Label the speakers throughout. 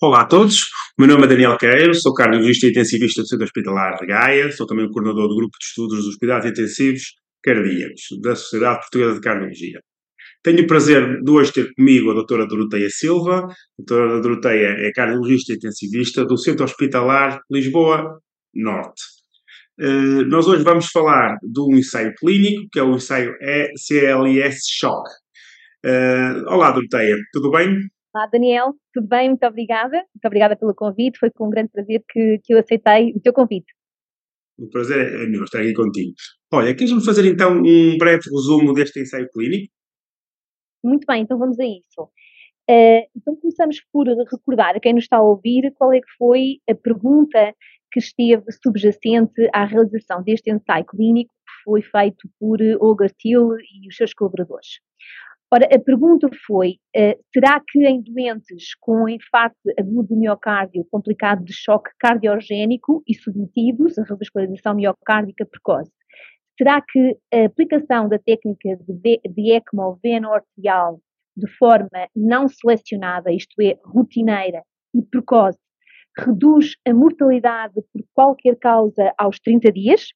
Speaker 1: Olá a todos, o meu nome é Daniel Queiro, sou cardiologista e intensivista do Centro Hospitalar de Gaia, sou também o coordenador do grupo de estudos dos cuidados intensivos cardíacos da Sociedade Portuguesa de Cardiologia. Tenho o prazer de hoje ter comigo a doutora Doroteia Silva. A doutora Doroteia é cardiologista e intensivista do Centro Hospitalar Lisboa Norte. Uh, nós hoje vamos falar de um ensaio clínico, que é o ensaio CLS Shock. Uh, olá, Doroteia, tudo bem?
Speaker 2: Olá, Daniel, tudo bem? Muito obrigada. Muito obrigada pelo convite. Foi com um grande prazer que, que eu aceitei o teu convite.
Speaker 1: O prazer é meu estar aqui contigo. Olha, queres-me fazer então um breve resumo deste ensaio clínico?
Speaker 2: Muito bem, então vamos a isso. Uh, então começamos por recordar a quem nos está a ouvir qual é que foi a pergunta que esteve subjacente à realização deste ensaio clínico que foi feito por Olga Thiel e os seus colaboradores. Ora, a pergunta foi: uh, será que em doentes com infarto agudo do miocárdio complicado de choque cardiogénico e submetidos a revascularização miocárdica precoce, será que a aplicação da técnica de, de ECMO veno-arterial de forma não selecionada, isto é, rotineira e precoce, reduz a mortalidade por qualquer causa aos 30 dias?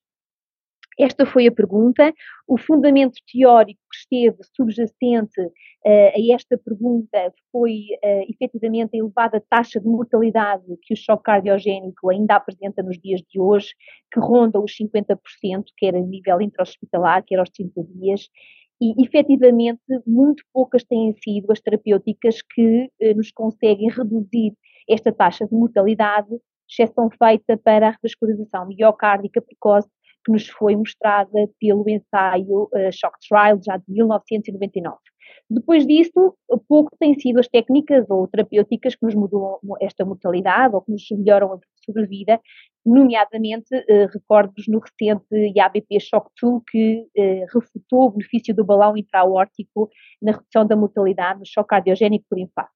Speaker 2: Esta foi a pergunta. O fundamento teórico que esteve subjacente uh, a esta pergunta foi uh, efetivamente a elevada taxa de mortalidade que o choque cardiogénico ainda apresenta nos dias de hoje, que ronda os 50%, quer a nível intra-hospitalar, quer aos 30 dias, e efetivamente muito poucas têm sido as terapêuticas que uh, nos conseguem reduzir esta taxa de mortalidade, exceção feita para a revascularização miocárdica precoce que nos foi mostrada pelo ensaio uh, Shock Trial, já de 1999. Depois disso, pouco têm sido as técnicas ou terapêuticas que nos mudam esta mortalidade ou que nos melhoram a sobrevida, nomeadamente, uh, recordo-vos no recente IABP Shock 2, que uh, refutou o benefício do balão intraórtico na redução da mortalidade no choque cardiogénico por infarto.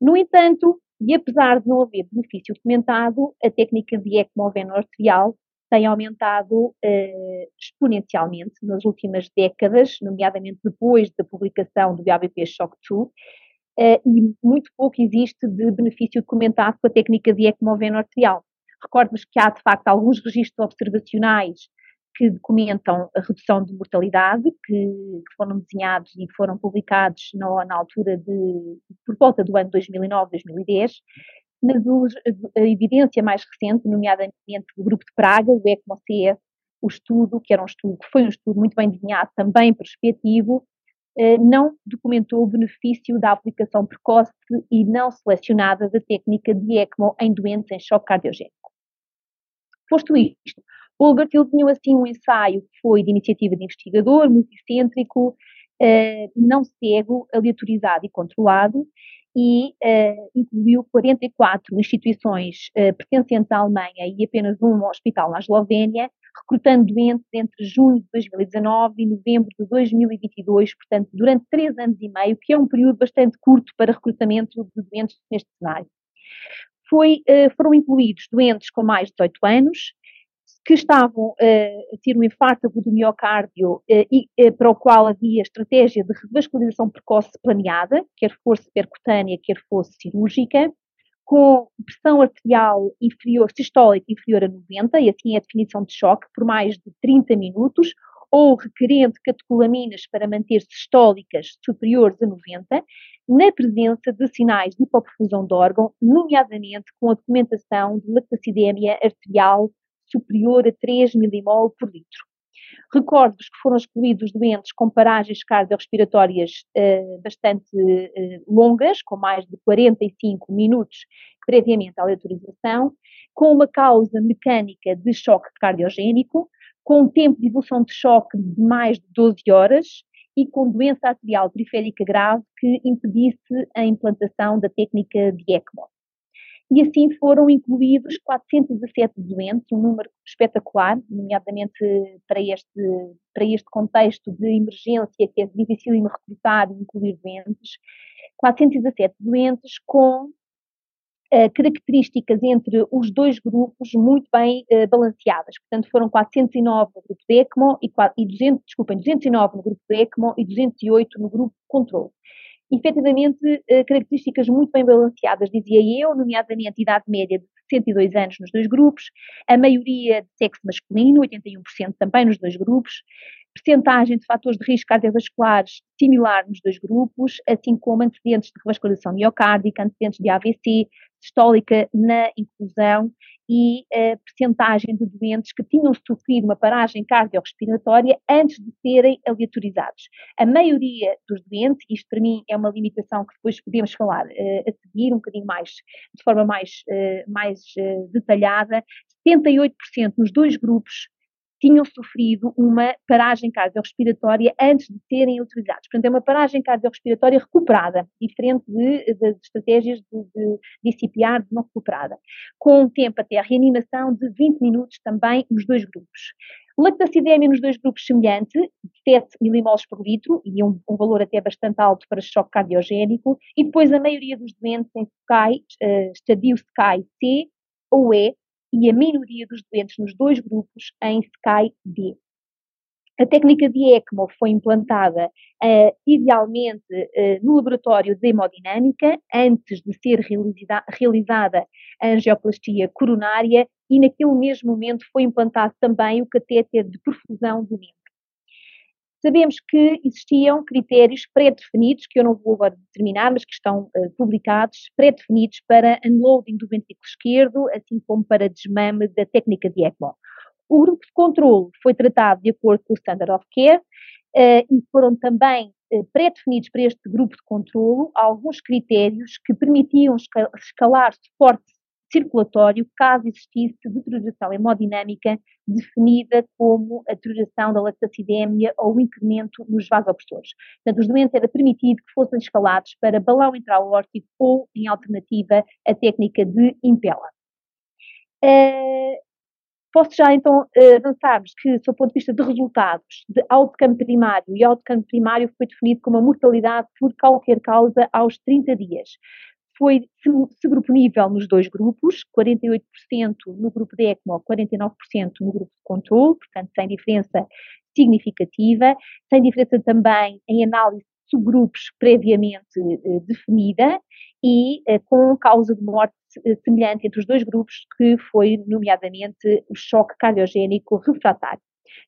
Speaker 2: No entanto, e apesar de não haver benefício documentado, a técnica de ECMO arterial tem aumentado uh, exponencialmente nas últimas décadas, nomeadamente depois da publicação do ABP Shock 2, uh, e muito pouco existe de benefício documentado com a técnica de ECMO arterial. Recordo-vos que há, de facto, alguns registros observacionais que documentam a redução de mortalidade, que, foram desenhados e foram publicados no, na altura de, por volta do ano 2009, 2010, mas a evidência mais recente, nomeadamente do grupo de Praga, o ECMO-CS, o estudo, que era um estudo, que foi um estudo muito bem desenhado, também prospectivo, eh, não documentou o benefício da aplicação precoce e não selecionada da técnica de ECMO em doentes em choque cardiogénico. Posto isto, Olga desenhou assim um ensaio que foi de iniciativa de investigador, multicêntrico, eh, não cego, aleatorizado e controlado, e uh, incluiu 44 instituições uh, pertencentes à Alemanha e apenas um hospital na Eslovénia, recrutando doentes entre junho de 2019 e novembro de 2022, portanto, durante três anos e meio, que é um período bastante curto para recrutamento de doentes neste cenário. Foi, uh, foram incluídos doentes com mais de 18 anos, que estavam uh, a ter um infarto do miocárdio uh, e uh, para o qual havia estratégia de revascularização precoce planeada, quer fosse percutânea, quer fosse cirúrgica, com pressão arterial inferior, sistólica inferior a 90, e assim é a definição de choque, por mais de 30 minutos, ou requerente catecolaminas para manter sistólicas superiores a 90, na presença de sinais de hipoperfusão de órgão, nomeadamente com a documentação de lactacidemia arterial superior a 3 milimol por litro. Recordo-vos que foram excluídos doentes com paragens cardiorrespiratórias uh, bastante uh, longas, com mais de 45 minutos previamente à autorização, com uma causa mecânica de choque cardiogénico, com um tempo de evolução de choque de mais de 12 horas e com doença arterial periférica grave que impedisse a implantação da técnica de ECMO e assim foram incluídos 417 doentes, um número espetacular, nomeadamente para este, para este contexto de emergência que é difícil de recrutar e incluir doentes, 417 doentes com uh, características entre os dois grupos muito bem uh, balanceadas. Portanto, foram 409 no grupo de ECMO e, e 200, desculpem, 209 no grupo de ECMO e 208 no grupo controle. Efetivamente uh, características muito bem balanceadas, dizia eu, nomeadamente idade média de 62 anos nos dois grupos, a maioria de sexo masculino, 81% também nos dois grupos, percentagem de fatores de risco cardiovasculares similar nos dois grupos, assim como antecedentes de revascularização miocárdica, antecedentes de AVC, sistólica na inclusão e a percentagem de doentes que tinham sofrido uma paragem cardiorrespiratória antes de serem aleatorizados. A maioria dos doentes, isto para mim é uma limitação que depois podemos falar uh, a seguir, um bocadinho mais, de forma mais, uh, mais uh, detalhada, 78% nos dois grupos tinham sofrido uma paragem cardiorrespiratória antes de serem utilizados. Portanto, é uma paragem cardiorrespiratória recuperada, diferente de, de estratégias de, de, de não recuperada, com um tempo até a reanimação de 20 minutos também nos dois grupos. Lactacidemia nos dois grupos semelhante, 7 milimoles por litro, e um, um, valor até bastante alto para choque cardiogénico, e depois a maioria dos doentes em SCAI, uh, estadio SCAI C ou E, e a minoria dos doentes nos dois grupos em SCAI-D. A técnica de ECMO foi implantada uh, idealmente uh, no laboratório de hemodinâmica, antes de ser realizada a angioplastia coronária, e naquele mesmo momento foi implantado também o catéter de perfusão do membro. Sabemos que existiam critérios pré-definidos, que eu não vou agora determinar, mas que estão uh, publicados, pré-definidos para unloading do ventrículo esquerdo, assim como para desmame da técnica de ECMO. O grupo de controle foi tratado de acordo com o Standard of Care uh, e foram também uh, pré-definidos para este grupo de controlo alguns critérios que permitiam escalar suporte circulatório caso existisse deterioração hemodinâmica definida como a deterioração da lactacidemia ou o incremento nos vasopressores. Portanto, os doentes era permitido que fossem escalados para balão intraórtico ou, em alternativa, a técnica de impela. Uh, posso já então uh, avançarmos que, do ponto de vista de resultados de outcome primário, e outcome primário foi definido como a mortalidade por qualquer causa aos 30 dias foi subgrupo nos dois grupos, 48% no grupo de ECMO, 49% no grupo de controle, portanto sem diferença significativa, sem diferença também em análise de subgrupos previamente eh, definida e eh, com causa de morte eh, semelhante entre os dois grupos, que foi nomeadamente o choque cardiogénico refratário.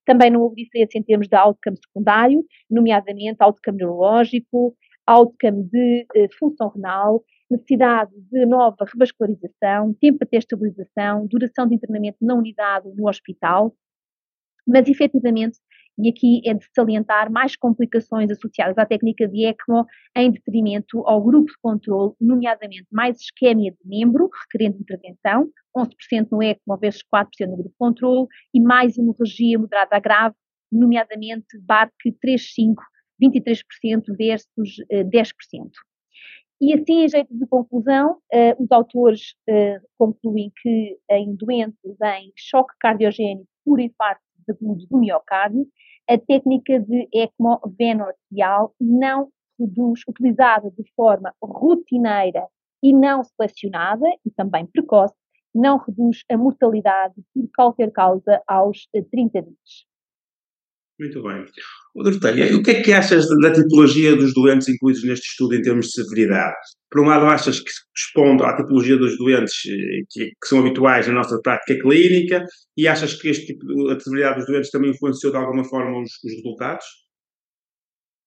Speaker 2: Também não houve diferença em termos de outcome secundário, nomeadamente outcome neurológico, outcome de eh, função renal, necessidade de nova revascularização, tempo até estabilização, duração de internamento na unidade no hospital, mas efetivamente, e aqui é de salientar mais complicações associadas à técnica de ECMO em detrimento ao grupo de controle, nomeadamente mais isquemia de membro, requerendo intervenção, 11% no ECMO vezes 4% no grupo de controle, e mais hemorragia moderada a grave, nomeadamente BARC 3,5, 23% versus 10%. E assim, em jeito de conclusão, uh, os autores uh, concluem que em doentes em choque cardiogénico por infarto agudo do miocárdio, a técnica de ECMO veno-arterial não reduz, utilizada de forma rotineira e não selecionada, e também precoce, não reduz a mortalidade por qualquer causa aos 30 eh, dias.
Speaker 1: Muito bem. Doroteia, o que é que achas da tipologia dos doentes incluídos neste estudo em termos de severidade? Por um lado, achas que responde à tipologia dos doentes eh, que, que, são habituais na nossa prática clínica e achas que este tipo a severidade dos doentes também influenciou de alguma forma os, os resultados?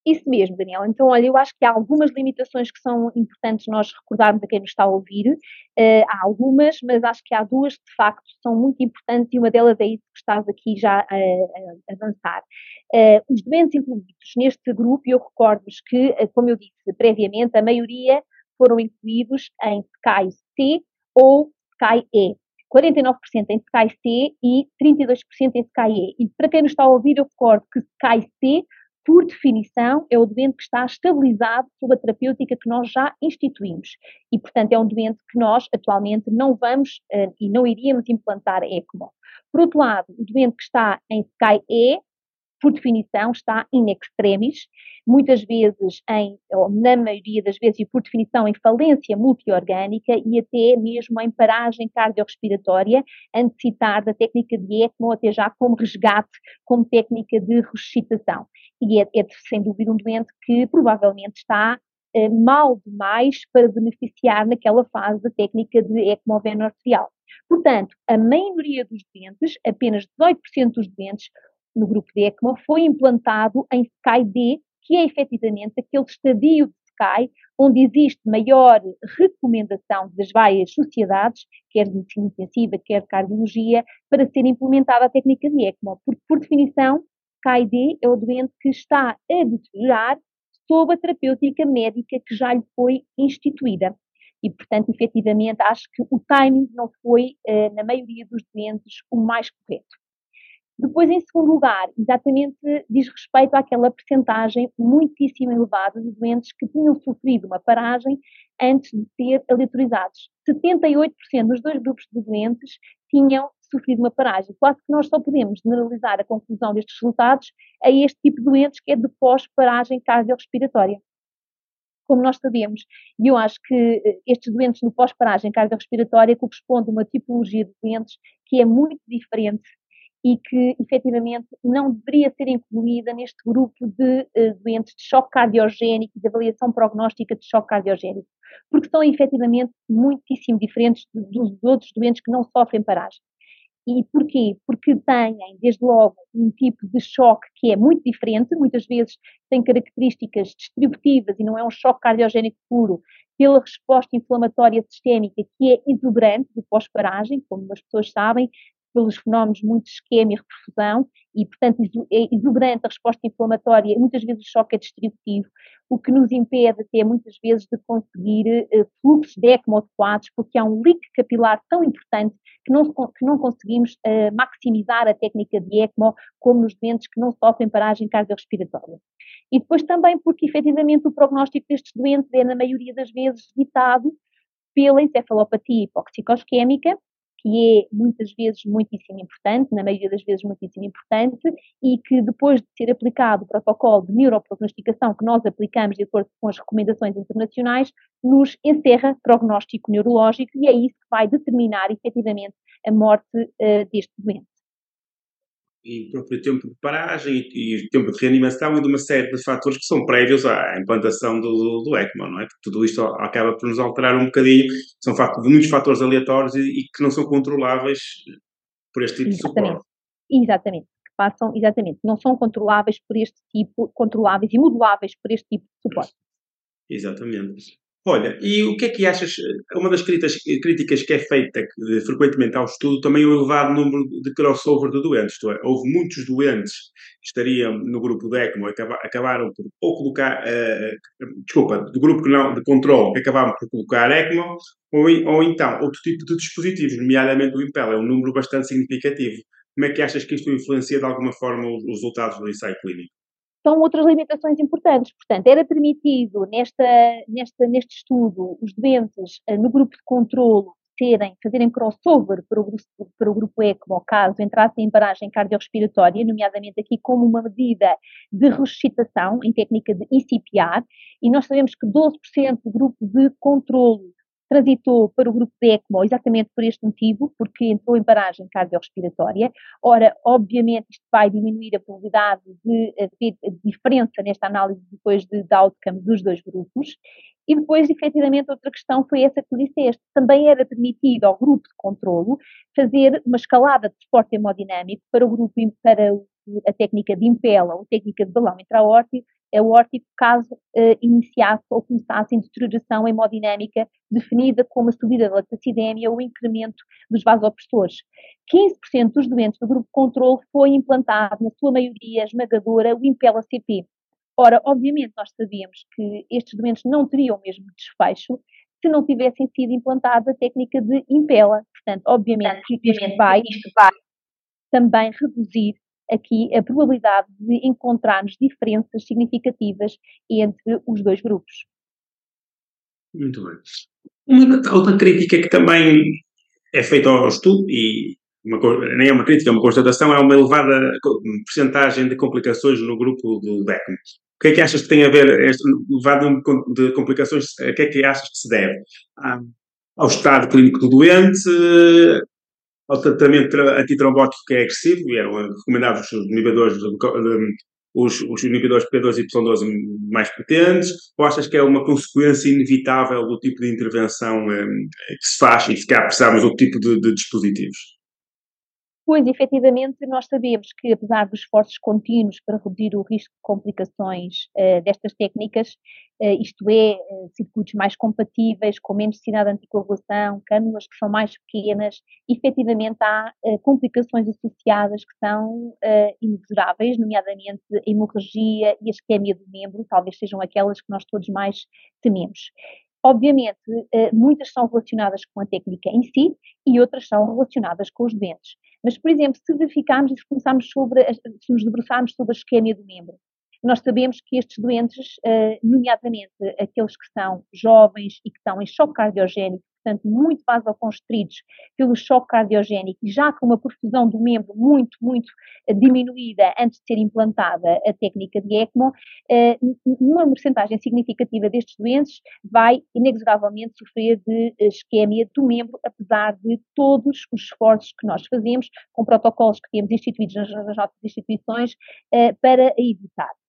Speaker 2: Isso mesmo, Daniel. Então, olha, eu acho que há algumas limitações que são importantes nós recordarmos a quem nos está a ouvir. Uh, há algumas, mas acho que há duas que de facto são muito importantes e uma delas é isso que estás aqui já a, a avançar. Uh, os doentes incluídos neste grupo, eu recordo-vos que, uh, como eu disse previamente, a maioria foram incluídos em Sky C ou Sky E. 49% em Sky C e 32% em Sky E. Para quem nos está a ouvir, eu recordo que Sky C por definição, é o doente que está estabilizado sob a terapêutica que nós já instituímos. E, portanto, é um doente que nós atualmente não vamos uh, e não iríamos implantar ECMO. Por outro lado, o doente que está em SCAI-E, por definição, está in extremis, muitas vezes em, ou na maioria das vezes, e por definição, em falência multiorgânica e até mesmo em paragem cardiorrespiratória, a necessitar da técnica de ECMO até já como resgate, como técnica de ressuscitação. E é, é sem dúvida um doente que provavelmente está eh, mal demais para beneficiar naquela fase da técnica de ecmoveno arterial. Portanto, a maioria dos doentes, apenas 18% dos doentes no grupo de ECMO, foi implantado em SCAI-D, que é efetivamente aquele estadio de SCAI onde existe maior recomendação das várias sociedades, quer de medicina intensiva, quer de cardiologia, para ser implementada a técnica de ECMO, porque, por definição, SCAI-D é o doente que está a deteriorar sob a terapêutica médica que já lhe foi instituída. E, portanto, efetivamente, acho que o timing não foi, eh, na maioria dos doentes, o mais correto. Depois, em segundo lugar, exatamente diz respeito àquela percentagem muitíssimo elevada de doentes que tinham sofrido uma paragem antes de ser aleatorizados. 78% dos dois grupos de doentes tinham sofrido uma paragem. Quase que nós só podemos generalizar a conclusão destes resultados a este tipo de doentes que é de pós-paragem cardiorrespiratória. Como nós sabemos, e eu acho que eh, estes doentes no pós-paragem cardiorrespiratória correspondem a uma tipologia de doentes que é muito diferente e que efetivamente não deveria ser incluída neste grupo de uh, doentes de choque cardiogénico, de avaliação prognóstica de choque cardiogénico, porque são efetivamente muitíssimo diferentes dos outros doentes que não sofrem paragem. E porquê? Porque têm, desde logo, um tipo de choque que é muito diferente, muitas vezes tem características distributivas e não é um choque cardiogénico puro, pela resposta inflamatória sistémica que é exuberante de pós-paragem, como as pessoas sabem, pelos fenómenos muito esquema e reperfusão, e, portanto, é exuberante a resposta inflamatória, muitas vezes o choque é distributivo, o que nos impede até muitas vezes de conseguir uh, fluxos de ECMO adequados, porque há um leak capilar tão importante que não, que não conseguimos uh, maximizar a técnica de ECMO como nos doentes que não sofrem paragem cardiorrespiratória. E depois também porque, efetivamente, o prognóstico destes doentes é, na maioria das vezes, evitado pela encefalopatia hipoxicosquémica, que é muitas vezes muitíssimo importante, na maioria das vezes muitíssimo importante, e que depois de ser aplicado o protocolo de neuroprognosticação que nós aplicamos de acordo com as recomendações internacionais, nos encerra prognóstico neurológico e é isso que vai determinar efetivamente a morte uh, deste doente
Speaker 1: e próprio tempo de paragem e, e tempo de reanimação e de uma série de fatores que são prévios à implantação do, do, do ECMO, não é? Porque tudo isto acaba por nos alterar um bocadinho, são muitos fatores aleatórios e, e que não são controláveis por este tipo exatamente. de suporte.
Speaker 2: Exatamente, que passam, exatamente, não são controláveis por este tipo, controláveis e moduláveis por este tipo de suporte.
Speaker 1: Exatamente. Olha, e o que é que achas? Uma das críticas, críticas que é feita frequentemente ao estudo também é o elevado número de crossover de doentes. Isto é, houve muitos doentes que estariam no grupo de ECMO acabaram por ou colocar, uh, desculpa, do grupo não, de controle, acabaram por colocar ECMO, ou, ou então outro tipo de dispositivos, nomeadamente o Impel, é um número bastante significativo. Como é que achas que isto influencia de alguma forma os resultados do ensaio clínico?
Speaker 2: São outras limitações importantes. Portanto, era permitido nesta, nesta, neste estudo os doentes uh, no grupo de controlo serem, fazerem crossover para o, grupo, para o grupo ECMO, caso entrassem em paragem cardiorrespiratória, nomeadamente aqui como uma medida de ressuscitação em técnica de ICPR, e nós sabemos que 12% do grupo de controlo transitou para o grupo de ECMO exatamente por este motivo, porque entrou em paragem cardiorrespiratória. Ora, obviamente, isto vai diminuir a probabilidade de haver diferença nesta análise depois de, de outcomes dos dois grupos. E depois, efetivamente, outra questão foi essa que disseste. Também era permitido ao grupo de controlo fazer uma escalada de suporte hemodinâmico para o grupo, para a técnica de impela ou técnica de balão intraórtico, é o órtico caso uh, iniciasse ou começasse em deterioração hemodinâmica definida como a subida da lactacidemia ou o incremento dos vasopressores. 15% dos doentes do grupo controle foi implantado, na sua maioria esmagadora, o Impela-CP. Ora, obviamente nós sabíamos que estes doentes não teriam o mesmo desfecho se não tivessem sido implantada a técnica de Impela. Portanto, obviamente, isto vai, isto vai também reduzir aqui a probabilidade de encontrarmos diferenças significativas entre os dois grupos.
Speaker 1: Muito bem. Uma outra crítica que também é feita ao estudo, e uma, nem é uma crítica, é uma constatação, é uma elevada porcentagem de complicações no grupo do DECM. O que é que achas que tem a ver este elevado número de complicações? A que é que achas que se deve? Ao estado clínico do doente, ao tratamento antitrombótico que é agressivo, e eram recomendados os inibidores os, os inibidores P2 e Y12 mais potentes, ou achas que é uma consequência inevitável do tipo de intervenção eh, que se faz e ficar precisamos do tipo de, de dispositivos?
Speaker 2: Pois, efetivamente, nós sabemos que, apesar dos esforços contínuos para reduzir o risco de complicações uh, destas técnicas, uh, isto é, uh, circuitos mais compatíveis, com menos necessidade de anticoagulação, cânulas que são mais pequenas, efetivamente há complicações associadas que são inexoráveis, nomeadamente a hemorragia e a isquemia do membro, talvez sejam aquelas que nós todos mais tememos. Obviamente, muitas são relacionadas com a técnica em si e outras são relacionadas com os doentes. Mas, por exemplo, se verificarmos e se começarmos sobre, se nos debruçarmos sobre a isquemia do membro, nós sabemos que estes doentes, nomeadamente aqueles que são jovens e que estão em choque cardiogénico, portanto, muito vasoconstritos pelo choque cardiogénico e já com uma perfusão do membro muito, muito eh, diminuída antes de ser implantada a técnica de ECMO, eh, uma porcentagem significativa destes doentes vai inexoravelmente sofrer de isquemia do membro, apesar de todos os esforços que nós fazemos, com protocolos que temos instituídos nas, nossas instituições, eh, para evitar.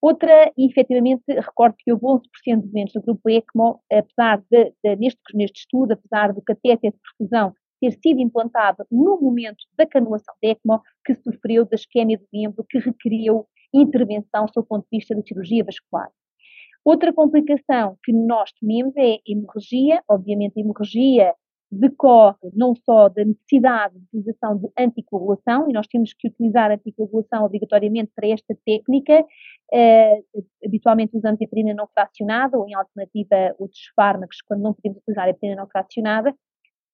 Speaker 2: Outra, efetivamente, recordo que houve 11% de doentes do grupo ECMO, apesar de, de, neste, neste estudo, apesar do catéter de perfusão ter sido implantado no momento da canulação de ECMO, que sofreu da isquemia do membro, que requeriu intervenção sob o ponto de vista da cirurgia vascular. Outra complicação que nós tememos é hemorragia, obviamente hemorragia decorre não só da necessidade de utilização de anticoagulação, e nós temos que utilizar anticoagulação obrigatoriamente para esta técnica, eh, habitualmente usando heparina não fracionada ou em alternativa outros fármacos quando não podemos utilizar heparina não fracionada.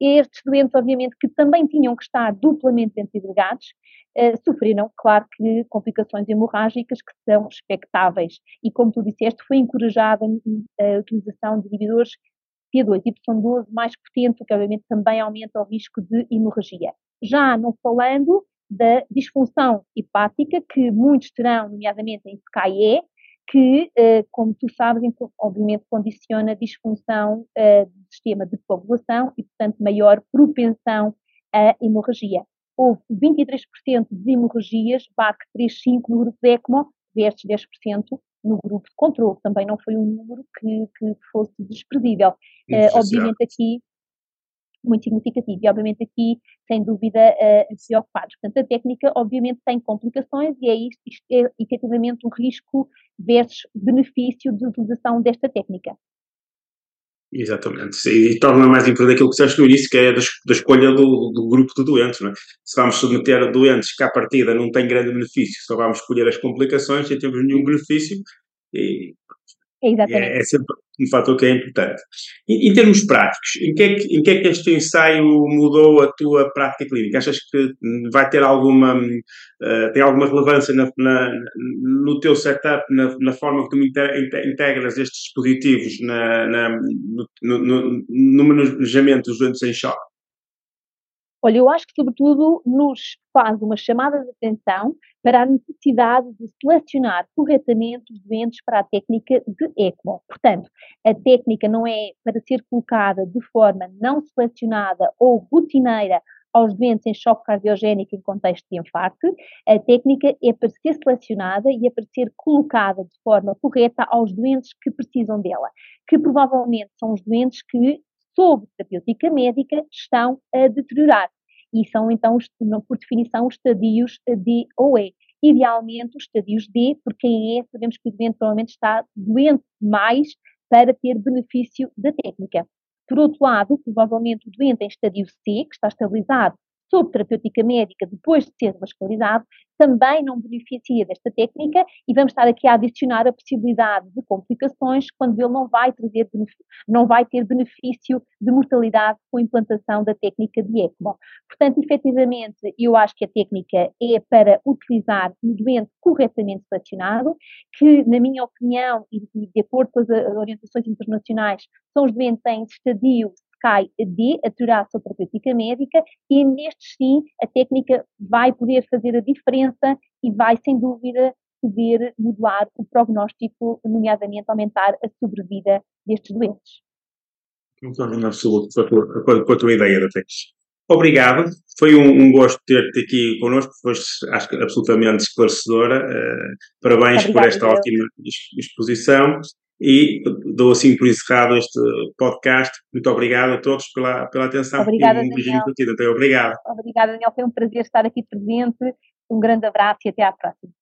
Speaker 2: Estes doentes, obviamente, que também tinham que estar duplamente antiagregados, eh, sofreram, claro que, complicações hemorrágicas que são expectáveis. E, como tu disseste, foi encorajada a utilização de inibidores P2 y 12 mais potente, o que obviamente também aumenta o risco de hemorragia. Já não falando da disfunção hepática, que muitos terão, nomeadamente em SCAE, que, eh, como tu sabes, obviamente condiciona a disfunção eh, do sistema de coagulação e, portanto, maior propensão à hemorragia. Houve 23% de hemorragias, BAC 3,5 no grupo de ECMO, versus 10% no grupo de controle. Também não foi um número que, que fosse desprezível. Uh, obviamente aqui, muito significativo. E obviamente aqui, sem dúvida, uh, preocupados. Portanto, a técnica obviamente tem complicações e é isto, isto é efetivamente o risco versus benefício de utilização desta técnica.
Speaker 1: Exatamente. E, e torna mais importante aquilo que disseste no início, que é da, da escolha do, do, grupo de doentes. Não é? Se vamos submeter a doentes que à partida não têm grande benefício, só vamos escolher as complicações e temos nenhum benefício, e,
Speaker 2: Exatamente.
Speaker 1: É, é, sempre um fator que é importante. Em, em termos práticos, em que, é que, em que, é que, este ensaio mudou a tua prática clínica? Achas que vai ter alguma, uh, tem alguma relevância na, na, no teu setup, na, na, forma tu integras estes dispositivos no, no, no, no manejamento dos doentes em choque?
Speaker 2: Olha, eu acho que, sobretudo, nos faz uma chamada de atenção para a necessidade de selecionar corretamente os doentes para a técnica de ECMO. Portanto, a técnica não é para ser colocada de forma não selecionada ou rotineira aos doentes em choque cardiogénico em contexto de infarto, a técnica é para ser selecionada e é para ser colocada de forma correta aos doentes que precisam dela, que provavelmente são os doentes que sob terapêutica médica estão a deteriorar. E são, então, por definição, os estadios D ou E. Idealmente, os estadios D, por quem é, sabemos que o doente provavelmente está doente mais para ter benefício da técnica. Por outro lado, provavelmente o doente em estadio C, que está estabilizado sob terapêutica médica depois de ser vascularizado, também não beneficia desta técnica e vamos estar aqui a adicionar a possibilidade de complicações quando ele não vai, trazer, não vai ter benefício de mortalidade com a implantação da técnica de ECMO. Portanto, efetivamente, eu acho que a técnica é para utilizar no doente corretamente selecionado, que, na minha opinião, e de acordo com as orientações internacionais, são os doentes em estadio cai D, a teoração terapêutica médica, e nestes sim a técnica vai poder fazer a diferença e vai, sem dúvida, poder modular o prognóstico, nomeadamente aumentar a sobrevida destes doentes.
Speaker 1: Concordo absoluto com a tua, com a tua ideia da Obrigado, foi um, um gosto ter-te aqui connosco, foste acho que absolutamente esclarecedora. Uh, parabéns Obrigada, por esta ótima exposição e dou assim por encerrado este podcast. Muito obrigado a todos pela, pela atenção
Speaker 2: Obrigada,
Speaker 1: um
Speaker 2: beijinho
Speaker 1: ti. Então, obrigado.
Speaker 2: Obrigada, Daniel. Foi um prazer estar aqui presente. Um grande abraço e até à próxima.